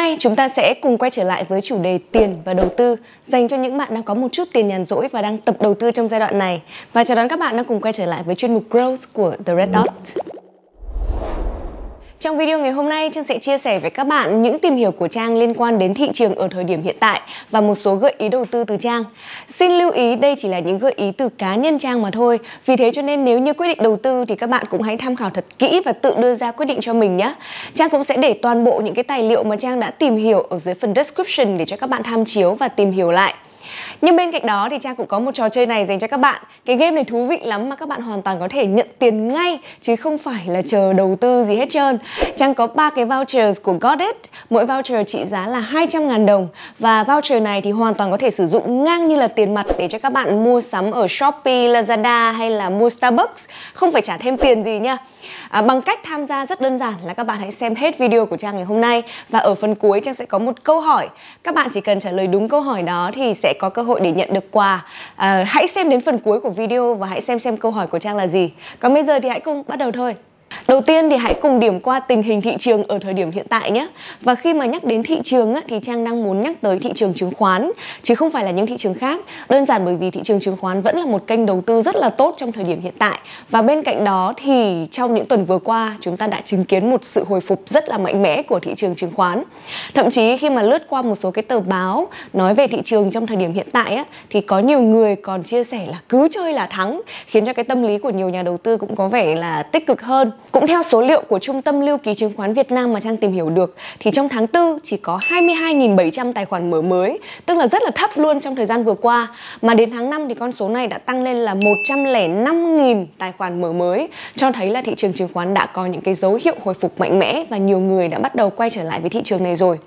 nay chúng ta sẽ cùng quay trở lại với chủ đề tiền và đầu tư, dành cho những bạn đang có một chút tiền nhàn rỗi và đang tập đầu tư trong giai đoạn này. Và chào đón các bạn đang cùng quay trở lại với chuyên mục Growth của The Red Dot. Trong video ngày hôm nay, Trang sẽ chia sẻ với các bạn những tìm hiểu của Trang liên quan đến thị trường ở thời điểm hiện tại và một số gợi ý đầu tư từ Trang. Xin lưu ý đây chỉ là những gợi ý từ cá nhân Trang mà thôi. Vì thế cho nên nếu như quyết định đầu tư thì các bạn cũng hãy tham khảo thật kỹ và tự đưa ra quyết định cho mình nhé. Trang cũng sẽ để toàn bộ những cái tài liệu mà Trang đã tìm hiểu ở dưới phần description để cho các bạn tham chiếu và tìm hiểu lại. Nhưng bên cạnh đó thì Trang cũng có một trò chơi này dành cho các bạn. Cái game này thú vị lắm mà các bạn hoàn toàn có thể nhận tiền ngay chứ không phải là chờ đầu tư gì hết trơn. Trang có ba cái vouchers của Godet, mỗi voucher trị giá là 200 ngàn đồng và voucher này thì hoàn toàn có thể sử dụng ngang như là tiền mặt để cho các bạn mua sắm ở Shopee, Lazada hay là mua Starbucks, không phải trả thêm tiền gì nha. À, bằng cách tham gia rất đơn giản là các bạn hãy xem hết video của Trang ngày hôm nay và ở phần cuối Trang sẽ có một câu hỏi. Các bạn chỉ cần trả lời đúng câu hỏi đó thì sẽ có cơ hội để nhận được quà. À, hãy xem đến phần cuối của video và hãy xem xem câu hỏi của Trang là gì. Còn bây giờ thì hãy cùng bắt đầu thôi. Đầu tiên thì hãy cùng điểm qua tình hình thị trường ở thời điểm hiện tại nhé. Và khi mà nhắc đến thị trường á, thì Trang đang muốn nhắc tới thị trường chứng khoán chứ không phải là những thị trường khác. Đơn giản bởi vì thị trường chứng khoán vẫn là một kênh đầu tư rất là tốt trong thời điểm hiện tại. Và bên cạnh đó thì trong những tuần vừa qua chúng ta đã chứng kiến một sự hồi phục rất là mạnh mẽ của thị trường chứng khoán. Thậm chí khi mà lướt qua một số cái tờ báo nói về thị trường trong thời điểm hiện tại á, thì có nhiều người còn chia sẻ là cứ chơi là thắng khiến cho cái tâm lý của nhiều nhà đầu tư cũng có vẻ là tích cực hơn cũng theo số liệu của Trung tâm Lưu ký chứng khoán Việt Nam mà Trang tìm hiểu được thì trong tháng 4 chỉ có 22.700 tài khoản mở mới, tức là rất là thấp luôn trong thời gian vừa qua. Mà đến tháng 5 thì con số này đã tăng lên là 105.000 tài khoản mở mới, cho thấy là thị trường chứng khoán đã có những cái dấu hiệu hồi phục mạnh mẽ và nhiều người đã bắt đầu quay trở lại với thị trường này rồi.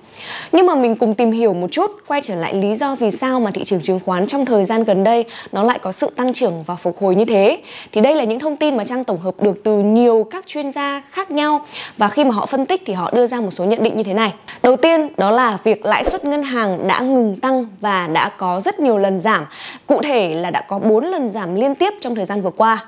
Nhưng mà mình cùng tìm hiểu một chút quay trở lại lý do vì sao mà thị trường chứng khoán trong thời gian gần đây nó lại có sự tăng trưởng và phục hồi như thế. Thì đây là những thông tin mà Trang tổng hợp được từ nhiều các chuyên gia khác nhau và khi mà họ phân tích thì họ đưa ra một số nhận định như thế này. Đầu tiên đó là việc lãi suất ngân hàng đã ngừng tăng và đã có rất nhiều lần giảm. Cụ thể là đã có 4 lần giảm liên tiếp trong thời gian vừa qua.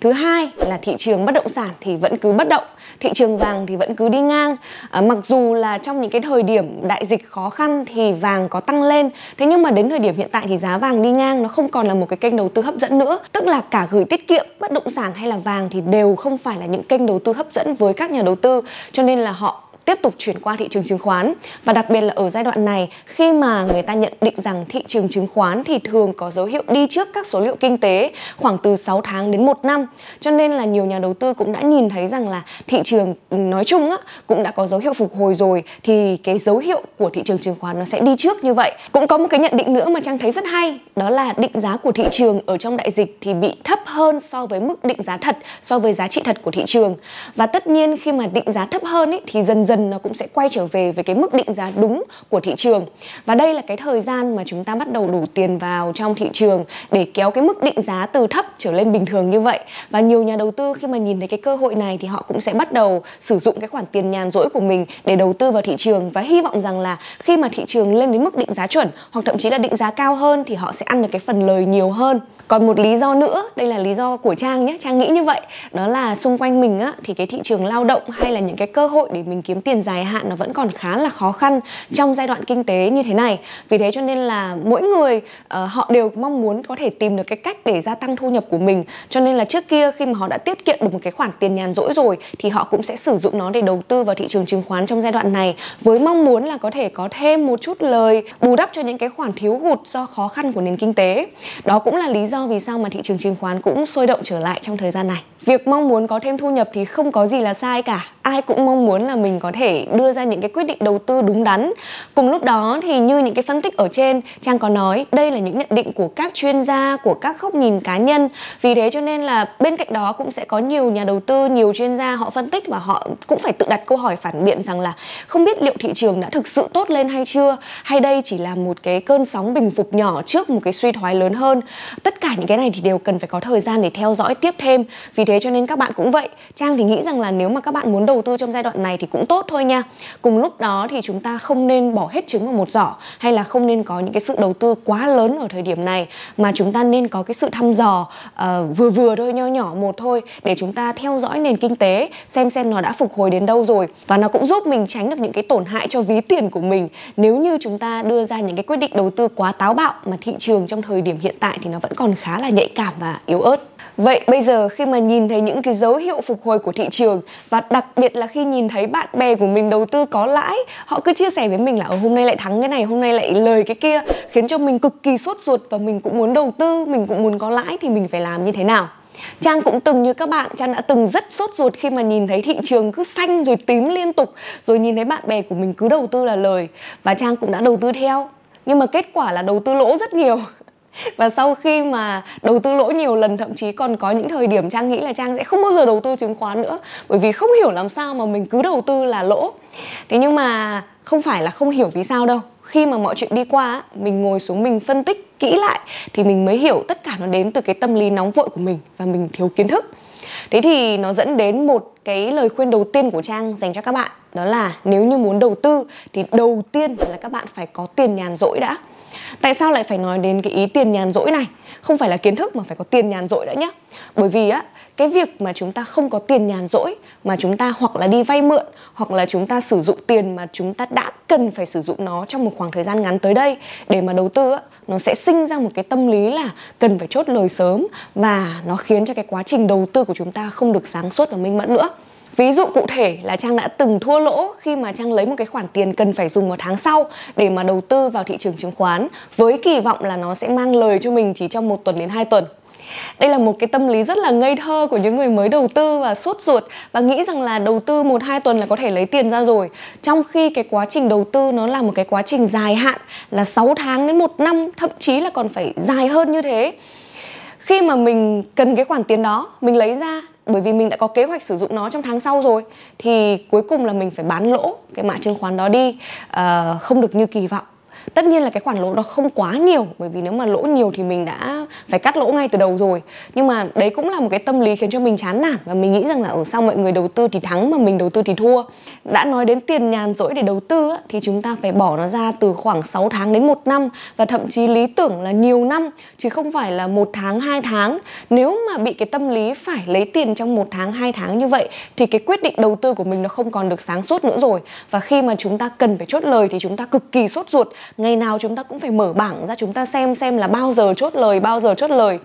Thứ hai là thị trường bất động sản thì vẫn cứ bất động, thị trường vàng thì vẫn cứ đi ngang. À, mặc dù là trong những cái thời điểm đại dịch khó khăn thì vàng có tăng lên, thế nhưng mà đến thời điểm hiện tại thì giá vàng đi ngang nó không còn là một cái kênh đầu tư hấp dẫn nữa. Tức là cả gửi tiết kiệm, bất động sản hay là vàng thì đều không phải là những kênh đầu tư hấp dẫn với các nhà đầu tư, cho nên là họ tiếp tục chuyển qua thị trường chứng khoán. Và đặc biệt là ở giai đoạn này khi mà người ta nhận định rằng thị trường chứng khoán thì thường có dấu hiệu đi trước các số liệu kinh tế khoảng từ 6 tháng đến 1 năm. Cho nên là nhiều nhà đầu tư cũng đã nhìn thấy rằng là thị trường ừ, nói chung á cũng đã có dấu hiệu phục hồi rồi thì cái dấu hiệu của thị trường chứng khoán nó sẽ đi trước như vậy. Cũng có một cái nhận định nữa mà trang thấy rất hay đó là định giá của thị trường ở trong đại dịch thì bị thấp hơn so với mức định giá thật so với giá trị thật của thị trường. Và tất nhiên khi mà định giá thấp hơn ý, thì dần dần dần nó cũng sẽ quay trở về với cái mức định giá đúng của thị trường. Và đây là cái thời gian mà chúng ta bắt đầu đổ tiền vào trong thị trường để kéo cái mức định giá từ thấp trở lên bình thường như vậy. Và nhiều nhà đầu tư khi mà nhìn thấy cái cơ hội này thì họ cũng sẽ bắt đầu sử dụng cái khoản tiền nhàn rỗi của mình để đầu tư vào thị trường. Và hy vọng rằng là khi mà thị trường lên đến mức định giá chuẩn hoặc thậm chí là định giá cao hơn thì họ sẽ ăn được cái phần lời nhiều hơn. Còn một lý do nữa, đây là lý do của trang nhé. Trang nghĩ như vậy, đó là xung quanh mình á, thì cái thị trường lao động hay là những cái cơ hội để mình kiếm tiền dài hạn nó vẫn còn khá là khó khăn trong giai đoạn kinh tế như thế này. Vì thế cho nên là mỗi người uh, họ đều mong muốn có thể tìm được cái cách để gia tăng thu nhập của mình. Cho nên là trước kia khi mà họ đã tiết kiệm được một cái khoản tiền nhàn rỗi rồi thì họ cũng sẽ sử dụng nó để đầu tư vào thị trường chứng khoán trong giai đoạn này với mong muốn là có thể có thêm một chút lời bù đắp cho những cái khoản thiếu hụt do khó khăn của nền kinh tế. Đó cũng là lý do vì sao mà thị trường chứng khoán cũng sôi động trở lại trong thời gian này việc mong muốn có thêm thu nhập thì không có gì là sai cả. Ai cũng mong muốn là mình có thể đưa ra những cái quyết định đầu tư đúng đắn. Cùng lúc đó thì như những cái phân tích ở trên, trang có nói đây là những nhận định của các chuyên gia, của các góc nhìn cá nhân. Vì thế cho nên là bên cạnh đó cũng sẽ có nhiều nhà đầu tư, nhiều chuyên gia họ phân tích và họ cũng phải tự đặt câu hỏi phản biện rằng là không biết liệu thị trường đã thực sự tốt lên hay chưa, hay đây chỉ là một cái cơn sóng bình phục nhỏ trước một cái suy thoái lớn hơn. Tất cả những cái này thì đều cần phải có thời gian để theo dõi tiếp thêm. Vì thế thế cho nên các bạn cũng vậy. Trang thì nghĩ rằng là nếu mà các bạn muốn đầu tư trong giai đoạn này thì cũng tốt thôi nha. Cùng lúc đó thì chúng ta không nên bỏ hết trứng vào một giỏ hay là không nên có những cái sự đầu tư quá lớn ở thời điểm này mà chúng ta nên có cái sự thăm dò uh, vừa vừa thôi nho nhỏ một thôi để chúng ta theo dõi nền kinh tế xem xem nó đã phục hồi đến đâu rồi. Và nó cũng giúp mình tránh được những cái tổn hại cho ví tiền của mình. Nếu như chúng ta đưa ra những cái quyết định đầu tư quá táo bạo mà thị trường trong thời điểm hiện tại thì nó vẫn còn khá là nhạy cảm và yếu ớt. Vậy bây giờ khi mà nhìn thấy những cái dấu hiệu phục hồi của thị trường và đặc biệt là khi nhìn thấy bạn bè của mình đầu tư có lãi, họ cứ chia sẻ với mình là ở hôm nay lại thắng cái này, hôm nay lại lời cái kia, khiến cho mình cực kỳ sốt ruột và mình cũng muốn đầu tư, mình cũng muốn có lãi thì mình phải làm như thế nào? Trang cũng từng như các bạn, Trang đã từng rất sốt ruột khi mà nhìn thấy thị trường cứ xanh rồi tím liên tục Rồi nhìn thấy bạn bè của mình cứ đầu tư là lời Và Trang cũng đã đầu tư theo Nhưng mà kết quả là đầu tư lỗ rất nhiều và sau khi mà đầu tư lỗ nhiều lần, thậm chí còn có những thời điểm trang nghĩ là trang sẽ không bao giờ đầu tư chứng khoán nữa, bởi vì không hiểu làm sao mà mình cứ đầu tư là lỗ. Thế nhưng mà không phải là không hiểu vì sao đâu. Khi mà mọi chuyện đi qua mình ngồi xuống mình phân tích kỹ lại thì mình mới hiểu tất cả nó đến từ cái tâm lý nóng vội của mình và mình thiếu kiến thức. Thế thì nó dẫn đến một cái lời khuyên đầu tiên của trang dành cho các bạn, đó là nếu như muốn đầu tư thì đầu tiên là các bạn phải có tiền nhàn rỗi đã. Tại sao lại phải nói đến cái ý tiền nhàn rỗi này? Không phải là kiến thức mà phải có tiền nhàn rỗi đã nhé. Bởi vì á, cái việc mà chúng ta không có tiền nhàn rỗi mà chúng ta hoặc là đi vay mượn hoặc là chúng ta sử dụng tiền mà chúng ta đã cần phải sử dụng nó trong một khoảng thời gian ngắn tới đây để mà đầu tư á, nó sẽ sinh ra một cái tâm lý là cần phải chốt lời sớm và nó khiến cho cái quá trình đầu tư của chúng ta không được sáng suốt và minh mẫn nữa. Ví dụ cụ thể là Trang đã từng thua lỗ khi mà Trang lấy một cái khoản tiền cần phải dùng vào tháng sau để mà đầu tư vào thị trường chứng khoán với kỳ vọng là nó sẽ mang lời cho mình chỉ trong một tuần đến hai tuần. Đây là một cái tâm lý rất là ngây thơ của những người mới đầu tư và sốt ruột và nghĩ rằng là đầu tư một hai tuần là có thể lấy tiền ra rồi. Trong khi cái quá trình đầu tư nó là một cái quá trình dài hạn là 6 tháng đến một năm, thậm chí là còn phải dài hơn như thế. Khi mà mình cần cái khoản tiền đó, mình lấy ra bởi vì mình đã có kế hoạch sử dụng nó trong tháng sau rồi thì cuối cùng là mình phải bán lỗ cái mã chứng khoán đó đi. Uh, không được như kỳ vọng tất nhiên là cái khoản lỗ nó không quá nhiều, bởi vì nếu mà lỗ nhiều thì mình đã phải cắt lỗ ngay từ đầu rồi. Nhưng mà đấy cũng là một cái tâm lý khiến cho mình chán nản và mình nghĩ rằng là, ở sau mọi người đầu tư thì thắng mà mình đầu tư thì thua? Đã nói đến tiền nhàn rỗi để đầu tư thì chúng ta phải bỏ nó ra từ khoảng 6 tháng đến một năm và thậm chí lý tưởng là nhiều năm, chứ không phải là một tháng, hai tháng. Nếu mà bị cái tâm lý phải lấy tiền trong một tháng, hai tháng như vậy, thì cái quyết định đầu tư của mình nó không còn được sáng suốt nữa rồi. Và khi mà chúng ta cần phải chốt lời thì chúng ta cực kỳ sốt ruột ngày nào chúng ta cũng phải mở bảng ra chúng ta xem xem là bao giờ chốt lời, bao giờ chốt lời.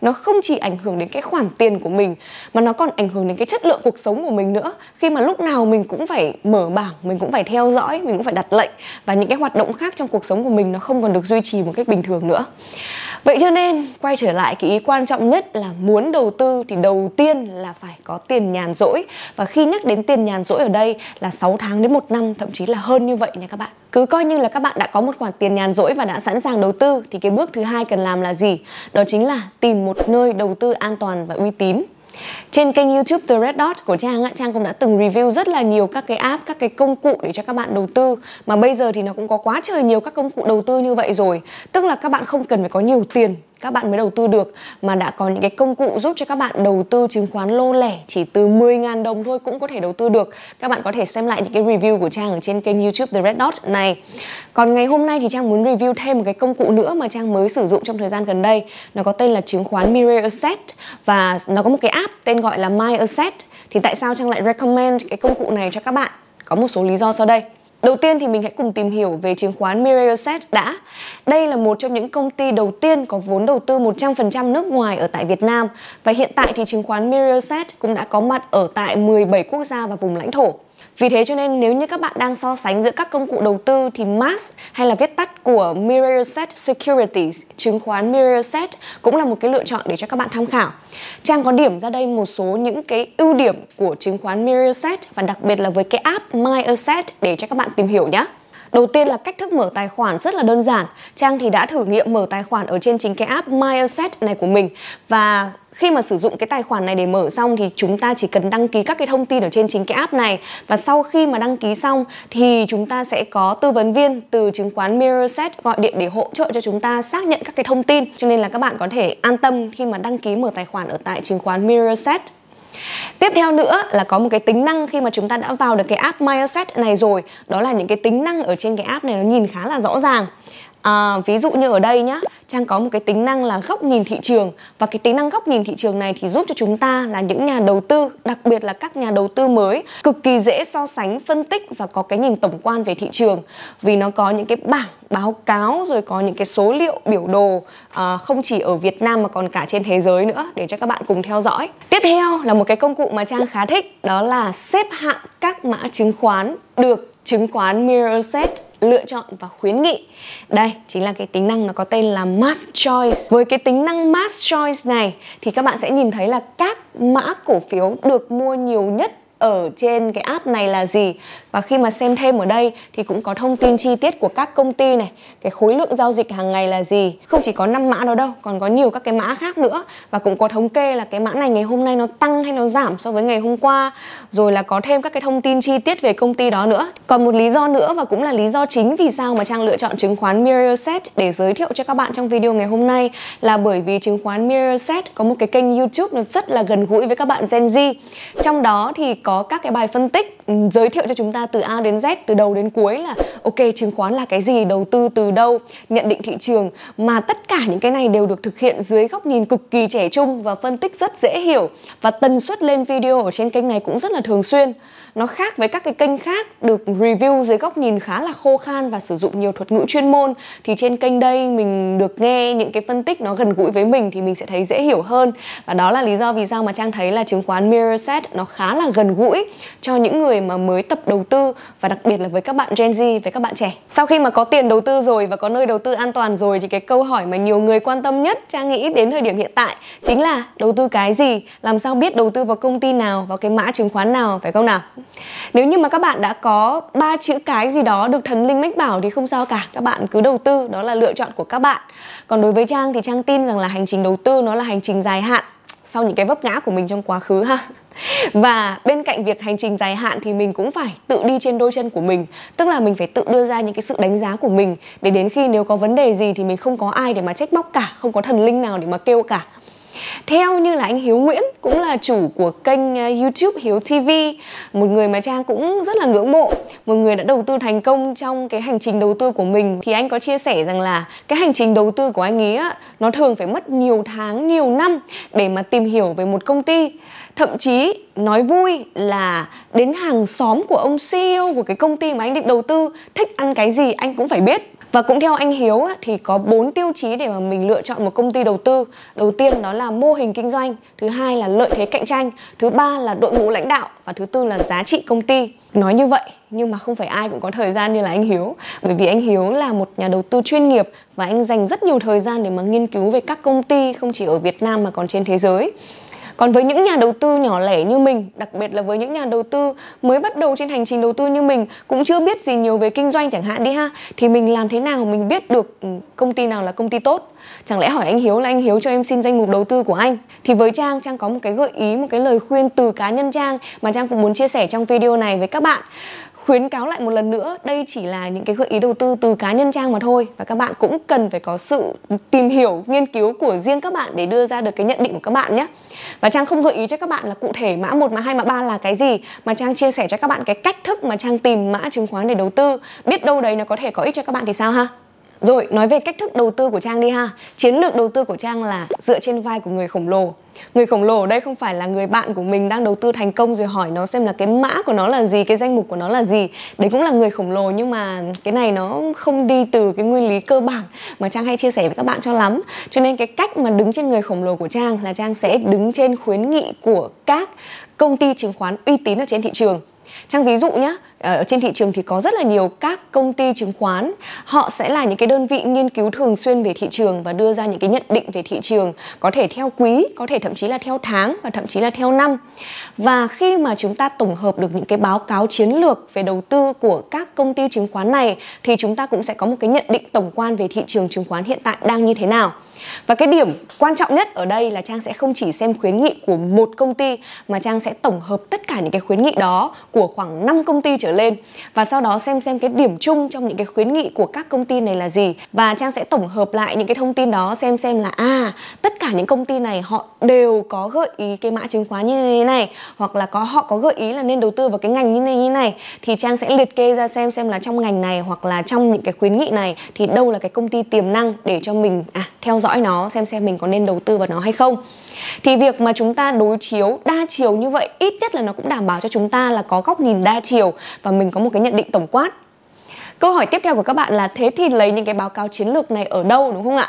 Nó không chỉ ảnh hưởng đến cái khoản tiền của mình, mà nó còn ảnh hưởng đến cái chất lượng cuộc sống của mình nữa. Khi mà lúc nào mình cũng phải mở bảng, mình cũng phải theo dõi, mình cũng phải đặt lệnh, và những cái hoạt động khác trong cuộc sống của mình nó không còn được duy trì một cách bình thường nữa vậy cho nên, quay trở lại, cái ý quan trọng nhất là muốn đầu tư thì đầu tiên là phải có tiền nhàn rỗi. Và khi nhắc đến tiền nhàn rỗi ở đây là 6 tháng đến một năm, thậm chí là hơn như vậy nha các bạn. Cứ coi như là các bạn đã có một khoản tiền nhàn rỗi và đã sẵn sàng đầu tư, thì cái bước thứ hai cần làm là gì? Đó chính là tìm một nơi đầu tư an toàn và uy tín trên kênh YouTube The Red Dot của Trang Trang cũng đã từng review rất là nhiều các cái app, các cái công cụ để cho các bạn đầu tư mà bây giờ thì nó cũng có quá trời nhiều các công cụ đầu tư như vậy rồi. Tức là các bạn không cần phải có nhiều tiền các bạn mới đầu tư được, mà đã có những cái công cụ giúp cho các bạn đầu tư chứng khoán lô lẻ chỉ từ 10.000 đồng thôi cũng có thể đầu tư được. Các bạn có thể xem lại những cái review của Trang ở trên kênh YouTube The Red Dot này. Còn ngày hôm nay thì Trang muốn review thêm một cái công cụ nữa mà Trang mới sử dụng trong thời gian gần đây. Nó có tên là chứng khoán Mirror Asset và nó có một cái app tên gọi là My Asset. Thì tại sao Trang lại recommend cái công cụ này cho các bạn? Có một số lý do sau đây. Đầu tiên thì mình hãy cùng tìm hiểu về chứng khoán Mirrorset đã. Đây là một trong những công ty đầu tiên có vốn đầu tư 100% nước ngoài ở tại Việt Nam và hiện tại thì chứng khoán Mirrorset cũng đã có mặt ở tại 17 quốc gia và vùng lãnh thổ. Vì thế cho nên nếu như các bạn đang so sánh giữa các công cụ đầu tư thì MAS hay là viết tắt của Mirrorset Securities, chứng khoán Mirrorset cũng là một cái lựa chọn để cho các bạn tham khảo. Trang có điểm ra đây một số những cái ưu điểm của chứng khoán Mirrorset và đặc biệt là với cái app My Asset để cho các bạn tìm hiểu nhé. Đầu tiên là cách thức mở tài khoản rất là đơn giản. Trang thì đã thử nghiệm mở tài khoản ở trên chính cái app My Asset này của mình. Và khi mà sử dụng cái tài khoản này để mở xong thì chúng ta chỉ cần đăng ký các cái thông tin ở trên chính cái app này. Và sau khi mà đăng ký xong thì chúng ta sẽ có tư vấn viên từ chứng khoán Mirrorset gọi điện để hỗ trợ cho chúng ta xác nhận các cái thông tin. Cho nên là các bạn có thể an tâm khi mà đăng ký mở tài khoản ở tại chứng khoán Mirrorset Tiếp theo nữa là có một cái tính năng khi mà chúng ta đã vào được cái app Mindset này rồi, đó là những cái tính năng ở trên cái app này nó nhìn khá là rõ ràng. À, ví dụ như ở đây nhá, Trang có một cái tính năng là góc nhìn thị trường. Và cái tính năng góc nhìn thị trường này thì giúp cho chúng ta là những nhà đầu tư, đặc biệt là các nhà đầu tư mới cực kỳ dễ so sánh, phân tích và có cái nhìn tổng quan về thị trường. Vì nó có những cái bảng báo cáo rồi có những cái số liệu biểu đồ à, không chỉ ở Việt Nam mà còn cả trên thế giới nữa để cho các bạn cùng theo dõi. Tiếp theo là một cái công cụ mà Trang khá thích đó là xếp hạng các mã chứng khoán được chứng khoán Mirror Set lựa chọn và khuyến nghị. Đây chính là cái tính năng nó có tên là Mass Choice. Với cái tính năng Mass Choice này thì các bạn sẽ nhìn thấy là các mã cổ phiếu được mua nhiều nhất ở trên cái app này là gì? Và khi mà xem thêm ở đây thì cũng có thông tin chi tiết của các công ty này, cái khối lượng giao dịch hàng ngày là gì? Không chỉ có 5 mã đó đâu, còn có nhiều các cái mã khác nữa. Và cũng có thống kê là cái mã này ngày hôm nay nó tăng hay nó giảm so với ngày hôm qua. Rồi là có thêm các cái thông tin chi tiết về công ty đó nữa. Còn một lý do nữa và cũng là lý do chính vì sao mà Trang lựa chọn chứng khoán Mirrorset để giới thiệu cho các bạn trong video ngày hôm nay là bởi vì chứng khoán Mirrorset có một cái kênh YouTube nó rất là gần gũi với các bạn Gen Z. Trong đó thì có các cái bài phân tích Ừ, giới thiệu cho chúng ta từ A đến Z, từ đầu đến cuối là, ok, chứng khoán là cái gì, đầu tư từ đâu, nhận định thị trường. Mà tất cả những cái này đều được thực hiện dưới góc nhìn cực kỳ trẻ trung và phân tích rất dễ hiểu và tần suất lên video ở trên kênh này cũng rất là thường xuyên. Nó khác với các cái kênh khác, được review dưới góc nhìn khá là khô khan và sử dụng nhiều thuật ngữ chuyên môn. Thì trên kênh đây mình được nghe những cái phân tích nó gần gũi với mình thì mình sẽ thấy dễ hiểu hơn. Và đó là lý do vì sao mà trang thấy là chứng khoán Mirror Set nó khá là gần gũi cho những người mà mới tập đầu tư và đặc biệt là với các bạn Gen Z, với các bạn trẻ. Sau khi mà có tiền đầu tư rồi và có nơi đầu tư an toàn rồi thì cái câu hỏi mà nhiều người quan tâm nhất, trang nghĩ đến thời điểm hiện tại chính là đầu tư cái gì? Làm sao biết đầu tư vào công ty nào, vào cái mã chứng khoán nào, phải không nào? Nếu như mà các bạn đã có ba chữ cái gì đó được thần linh mách bảo thì không sao cả. Các bạn cứ đầu tư, đó là lựa chọn của các bạn. Còn đối với trang thì trang tin rằng là hành trình đầu tư nó là hành trình dài hạn sau những cái vấp ngã của mình trong quá khứ ha và bên cạnh việc hành trình dài hạn thì mình cũng phải tự đi trên đôi chân của mình. Tức là mình phải tự đưa ra những cái sự đánh giá của mình. Để đến khi nếu có vấn đề gì thì mình không có ai để mà trách móc cả, không có thần linh nào để mà kêu cả theo như là anh Hiếu Nguyễn cũng là chủ của kênh ờ, YouTube Hiếu TV một người mà Trang cũng rất là ngưỡng mộ. Một người đã đầu tư thành công trong cái hành trình đầu tư của mình. Thì anh có chia sẻ rằng là cái hành trình đầu tư của anh ấy á, nó thường phải mất nhiều tháng nhiều năm để mà tìm hiểu về một công ty. Thậm chí nói vui là đến hàng xóm của ông CEO của cái công ty mà anh định đầu tư thích ăn cái gì anh cũng phải biết và cũng theo anh Hiếu thì có bốn tiêu chí để mà mình lựa chọn một công ty đầu tư. Đầu tiên đó là mô hình kinh doanh, thứ hai là lợi thế cạnh tranh, thứ ba là đội ngũ lãnh đạo và thứ tư là giá trị công ty. Nói như vậy nhưng mà không phải ai cũng có thời gian như là anh Hiếu bởi vì anh Hiếu là một nhà đầu tư chuyên nghiệp và anh dành rất nhiều thời gian để mà nghiên cứu về các công ty không chỉ ở Việt Nam mà còn trên thế giới còn với những nhà đầu tư nhỏ lẻ như mình, đặc biệt là với những nhà đầu tư mới bắt đầu trên hành trình đầu tư như mình, cũng chưa biết gì nhiều về kinh doanh chẳng hạn đi ha, thì mình làm thế nào mình biết được ừ, công ty nào là công ty tốt? Chẳng lẽ hỏi anh hiếu là anh hiếu cho em xin danh mục đầu tư của anh? Thì với trang trang có một cái gợi ý, một cái lời khuyên từ cá nhân trang mà trang cũng muốn chia sẻ trong video này với các bạn khuyến cáo lại một lần nữa, đây chỉ là những cái gợi ý đầu tư từ cá nhân trang mà thôi. Và các bạn cũng cần phải có sự tìm hiểu, nghiên cứu của riêng các bạn để đưa ra được cái nhận định của các bạn nhé. Và trang không gợi ý cho các bạn là cụ thể mã một, mã hai, mã ba là cái gì, mà trang chia sẻ cho các bạn cái cách thức mà trang tìm mã chứng khoán để đầu tư. Biết đâu đấy nó có thể có ích cho các bạn thì sao ha? Rồi nói về cách thức đầu tư của Trang đi ha. Chiến lược đầu tư của Trang là dựa trên vai của người khổng lồ. Người khổng lồ ở đây không phải là người bạn của mình đang đầu tư thành công rồi hỏi nó xem là cái mã của nó là gì, cái danh mục của nó là gì. Đấy cũng là người khổng lồ nhưng mà cái này nó không đi từ cái nguyên lý cơ bản mà Trang hay chia sẻ với các bạn cho lắm. Cho nên cái cách mà đứng trên người khổng lồ của Trang là Trang sẽ đứng trên khuyến nghị của các công ty chứng khoán uy tín ở trên thị trường. Trang ví dụ nhé, ờ, ở trên thị trường thì có rất là nhiều các công ty chứng khoán. Họ sẽ là những cái đơn vị nghiên cứu thường xuyên về thị trường và đưa ra những cái nhận định về thị trường có thể theo quý có thể thậm chí là theo tháng và thậm chí là theo năm. Và khi mà chúng ta tổng hợp được những cái báo cáo chiến lược về đầu tư của các công ty chứng khoán này thì chúng ta cũng sẽ có một cái nhận định tổng quan về thị trường chứng khoán hiện tại đang như thế nào. Và cái điểm quan trọng nhất ở đây là Trang sẽ không chỉ xem khuyến nghị của một công ty, mà Trang sẽ tổng hợp tất cả những cái khuyến nghị đó của khoảng 5 công ty trở lên. Và sau đó xem xem cái điểm chung trong những cái khuyến nghị của các công ty này là gì. Và Trang sẽ tổng hợp lại những cái thông tin đó, xem xem là à tất cả những công ty này họ đều có gợi ý cái mã chứng khoán như thế này, hoặc là có, họ có gợi ý là nên đầu tư vào cái ngành như này như này. Thì Trang sẽ liệt kê ra xem xem là trong ngành này hoặc là trong những cái khuyến nghị này thì đâu là cái công ty tiềm năng để cho mình à theo dõi nó, xem xem mình có nên đầu tư vào nó hay không. Thì việc mà chúng ta đối chiếu đa chiều như vậy, ít nhất là nó cũng đảm bảo cho chúng ta là có góc nhìn đa chiều và mình có một cái nhận định tổng quát. Câu hỏi tiếp theo của các bạn là, thế thì lấy những cái báo cáo chiến lược này ở đâu, đúng không ạ?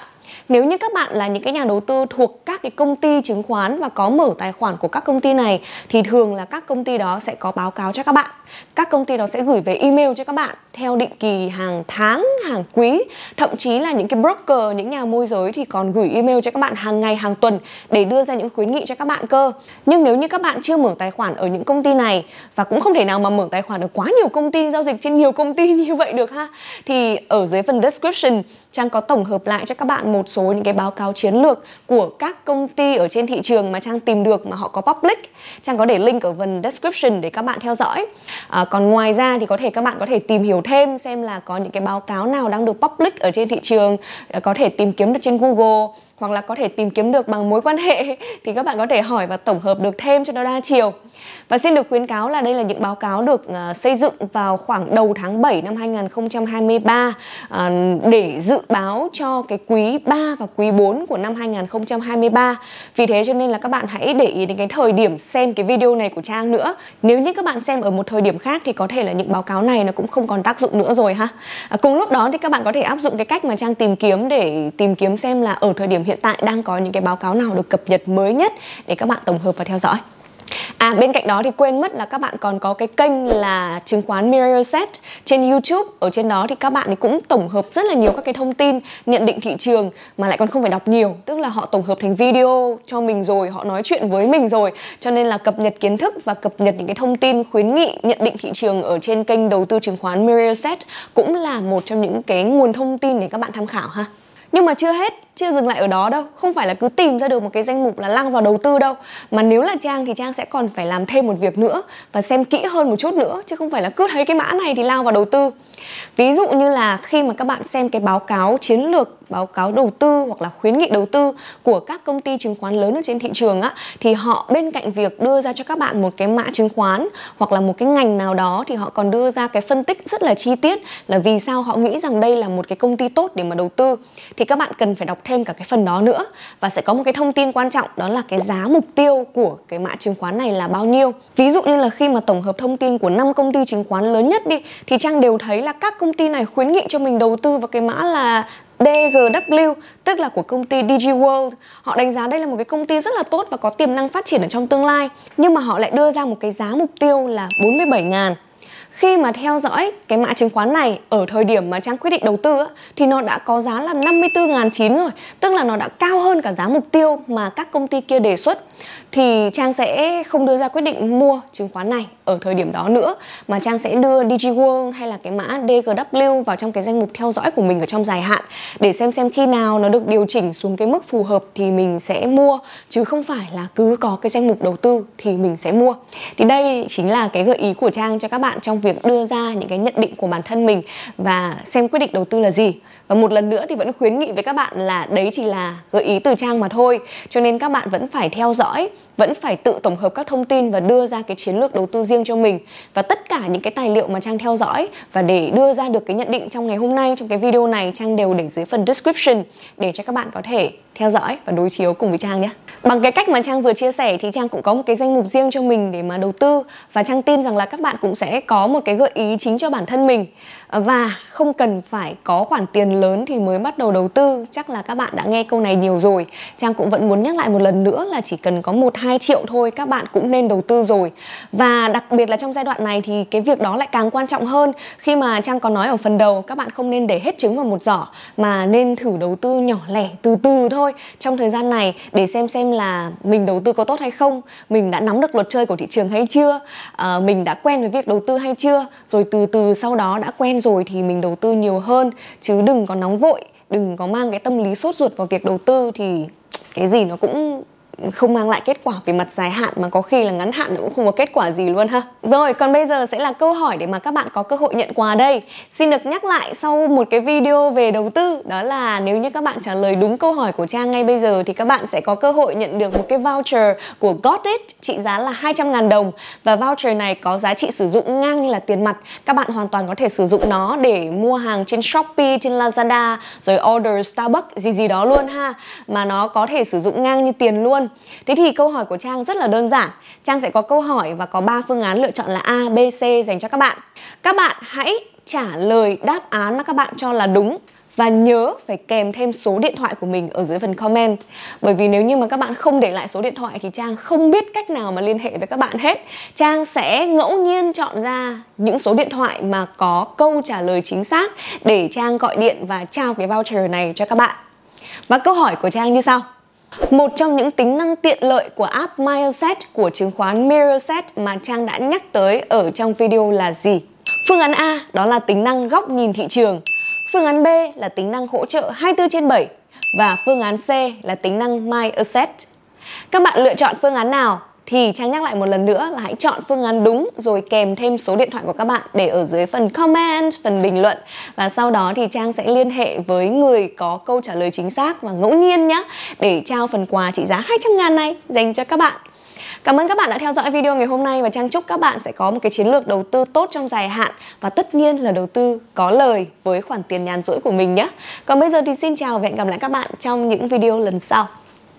Nếu như các bạn là những cái nhà đầu tư thuộc các cái công ty chứng khoán và có mở tài khoản của các công ty này, thì thường là các công ty đó sẽ có báo cáo cho các bạn. Các công ty đó sẽ gửi về email cho các bạn theo định kỳ hàng tháng, hàng quý. Thậm chí là những cái broker, những nhà môi giới thì còn gửi email cho các bạn hàng ngày, hàng tuần để đưa ra những khuyến nghị cho các bạn cơ. Nhưng nếu như các bạn chưa mở tài khoản ở những công ty này, và cũng không thể nào mà mở tài khoản được quá nhiều công ty, giao dịch trên nhiều công ty như vậy được ha, thì ở dưới phần description, trang có tổng hợp lại cho các bạn một số những cái báo cáo chiến lược của các công ty ở trên thị trường mà trang tìm được mà họ có public. Trang có để link ở phần description để các bạn theo dõi. À, còn ngoài ra thì có thể các bạn có thể tìm hiểu thêm xem là có những cái báo cáo nào đang được public ở trên thị trường à, có thể tìm kiếm được trên google hoặc là có thể tìm kiếm được bằng mối quan hệ. Thì các bạn có thể hỏi và tổng hợp được thêm cho nó đa chiều. Và xin được khuyến cáo là đây là những báo cáo được uh, xây dựng vào khoảng đầu tháng 7 năm 2023 uh, ờ, để dự báo cho cái quý 3 và quý 4 của năm 2023. Vì thế cho nên là các bạn hãy để ý đến cái thời điểm xem cái video này của Trang nữa. Nếu như các bạn xem ở một thời điểm khác thì có thể là những báo cáo này nó cũng không còn tác dụng nữa rồi ha. À, cùng lúc đó thì các bạn có thể áp dụng cái cách mà Trang tìm kiếm để tìm kiếm xem là ở thời điểm hiện tại đang có những cái báo cáo nào được cập nhật mới nhất để các bạn tổng hợp và theo dõi. À bên cạnh đó thì quên mất là các bạn còn có cái kênh là chứng khoán Mirrorset trên YouTube. Ở trên đó thì các bạn cũng tổng hợp rất là nhiều các cái thông tin nhận định thị trường mà lại còn không phải đọc nhiều, tức là họ tổng hợp thành video cho mình rồi, họ nói chuyện với mình rồi. Cho nên là cập nhật kiến thức và cập nhật những cái thông tin khuyến nghị nhận định thị trường ở trên kênh đầu tư chứng khoán Mirrorset cũng là một trong những cái nguồn thông tin để các bạn tham khảo ha. Nhưng mà chưa hết, chưa dừng lại ở đó đâu. Không phải là cứ tìm ra được một cái danh mục là lăng vào đầu tư đâu. Mà nếu là Trang thì Trang sẽ còn phải làm thêm một việc nữa Và xem kỹ hơn một chút nữa, Chứ không phải là cứ thấy cái mã này thì lao vào đầu tư. Ví dụ như là khi mà các bạn xem cái báo cáo chiến lược, báo cáo đầu tư hoặc là khuyến nghị đầu tư của các công ty chứng khoán lớn ở trên thị trường á, thì họ bên cạnh việc đưa ra cho các bạn một cái mã chứng khoán hoặc là một cái ngành nào đó thì họ còn đưa ra cái phân tích rất là chi tiết là vì sao họ nghĩ rằng đây là một cái công ty tốt để mà đầu tư. Thì các bạn cần phải đọc thêm cả cái phần đó nữa. Và sẽ có một cái thông tin quan trọng, đó là cái giá mục tiêu của cái mã chứng khoán này là bao nhiêu. Ví dụ như là khi mà tổng hợp thông tin của năm công ty chứng khoán lớn nhất đi, thì trang đều thấy là các công ty này khuyến nghị cho mình đầu tư vào cái mã là DGW tức là của công ty DigiWorld. Họ đánh giá đây là một cái công ty rất là tốt và có tiềm năng phát triển ở trong tương lai. Nhưng mà họ lại đưa ra một cái giá mục tiêu là 47 ngàn khi mà theo dõi cái mã chứng khoán này ở thời điểm mà Trang quyết định đầu tư thì nó đã có giá là 54.900 rồi, Tức là nó đã cao hơn cả giá mục tiêu mà các công ty kia đề xuất. Thì Trang sẽ không đưa ra quyết định mua chứng khoán này ở thời điểm đó nữa, Mà Trang sẽ đưa DigiWorld hay là cái mã DGW vào trong cái danh mục theo dõi của mình ở trong dài hạn, Để xem xem khi nào nó được điều chỉnh xuống cái mức phù hợp thì mình sẽ mua, Chứ không phải là cứ có cái danh mục đầu tư thì mình sẽ mua. Thì đây chính là cái gợi ý của Trang cho các bạn trong việc việc đưa ra những cái nhận định của bản thân mình và xem quyết định đầu tư là gì và một lần nữa thì vẫn khuyến nghị với các bạn là đấy chỉ là gợi ý từ trang mà thôi. Cho nên các bạn vẫn phải theo dõi, vẫn phải tự tổng hợp các thông tin và đưa ra cái chiến lược đầu tư riêng cho mình. Và tất cả những cái tài liệu mà trang theo dõi và để đưa ra được cái nhận định trong ngày hôm nay, trong cái video này, trang đều để dưới phần description để cho các bạn có thể theo dõi và đối chiếu cùng với trang nhé. Bằng cái cách mà trang vừa chia sẻ thì trang cũng có một cái danh mục riêng cho mình để mà đầu tư. Và trang tin rằng là các bạn cũng sẽ có một cái gợi ý chính cho bản thân mình. Và không cần phải có khoản tiền lớn thì mới bắt đầu đầu tư. Chắc là các bạn đã nghe câu này nhiều rồi. Trang cũng vẫn muốn nhắc lại một lần nữa là chỉ cần có một hai triệu thôi các bạn cũng nên đầu tư rồi. Và đặc biệt là trong giai đoạn này thì cái việc đó lại càng quan trọng hơn. Khi mà trang có nói ở phần đầu các bạn không nên để hết trứng vào một giỏ mà nên thử đầu tư nhỏ lẻ từ từ thôi. Trong thời gian này để xem xem là mình đầu tư có tốt hay không mình đã nắm được luật chơi của thị trường hay chưa à, mình đã quen với việc đầu tư hay chưa rồi từ từ sau đó đã quen rồi thì mình đầu tư nhiều hơn. Chứ đừng có nóng vội, đừng có mang cái tâm lý sốt ruột vào việc đầu tư thì cái gì nó cũng không mang lại kết quả về mặt dài hạn mà có khi là ngắn hạn cũng không có kết quả gì luôn ha. Rồi, còn bây giờ sẽ là câu hỏi để mà các bạn có cơ hội nhận quà đây. Xin được nhắc lại sau một cái video về đầu tư đó là nếu như các bạn trả lời đúng câu hỏi của Trang ngay bây giờ thì các bạn sẽ có cơ hội nhận được một cái voucher của Got It trị giá là 200.000 đồng và voucher này có giá trị sử dụng ngang như là tiền mặt. Các bạn hoàn toàn có thể sử dụng nó để mua hàng trên Shopee, trên Lazada rồi order Starbucks gì gì đó luôn ha. Mà nó có thể sử dụng ngang như tiền luôn. Thế thì câu hỏi của Trang rất là đơn giản. Trang sẽ có câu hỏi và có 3 phương án lựa chọn là A, B, C dành cho các bạn. Các bạn hãy trả lời đáp án mà các bạn cho là đúng và nhớ phải kèm thêm số điện thoại của mình ở dưới phần comment bởi vì nếu như mà các bạn không để lại số điện thoại thì trang không biết cách nào mà liên hệ với các bạn hết trang sẽ ngẫu nhiên chọn ra những số điện thoại mà có câu trả lời chính xác để trang gọi điện và trao cái voucher này cho các bạn và câu hỏi của trang như sau một trong những tính năng tiện lợi của app Mirrorset của chứng khoán Mirrorset mà Trang đã nhắc tới ở trong video là gì? Phương án A, đó là tính năng góc nhìn thị trường. Phương án B là tính năng hỗ trợ 24 trên 7 và phương án C là tính năng My Asset. Các bạn lựa chọn phương án nào? Thì Trang nhắc lại một lần nữa là hãy chọn phương án đúng rồi kèm thêm số điện thoại của các bạn để ở dưới phần comment, phần bình luận và sau đó thì Trang sẽ liên hệ với người có câu trả lời chính xác và ngẫu nhiên nhé để trao phần quà trị giá 200 ngàn này dành cho các bạn. Cảm ơn các bạn đã theo dõi video ngày hôm nay và Trang chúc các bạn sẽ có một cái chiến lược đầu tư tốt trong dài hạn và tất nhiên là đầu tư có lời với khoản tiền nhàn rỗi của mình nhé. Còn bây giờ thì xin chào và hẹn gặp lại các bạn trong những video lần sau.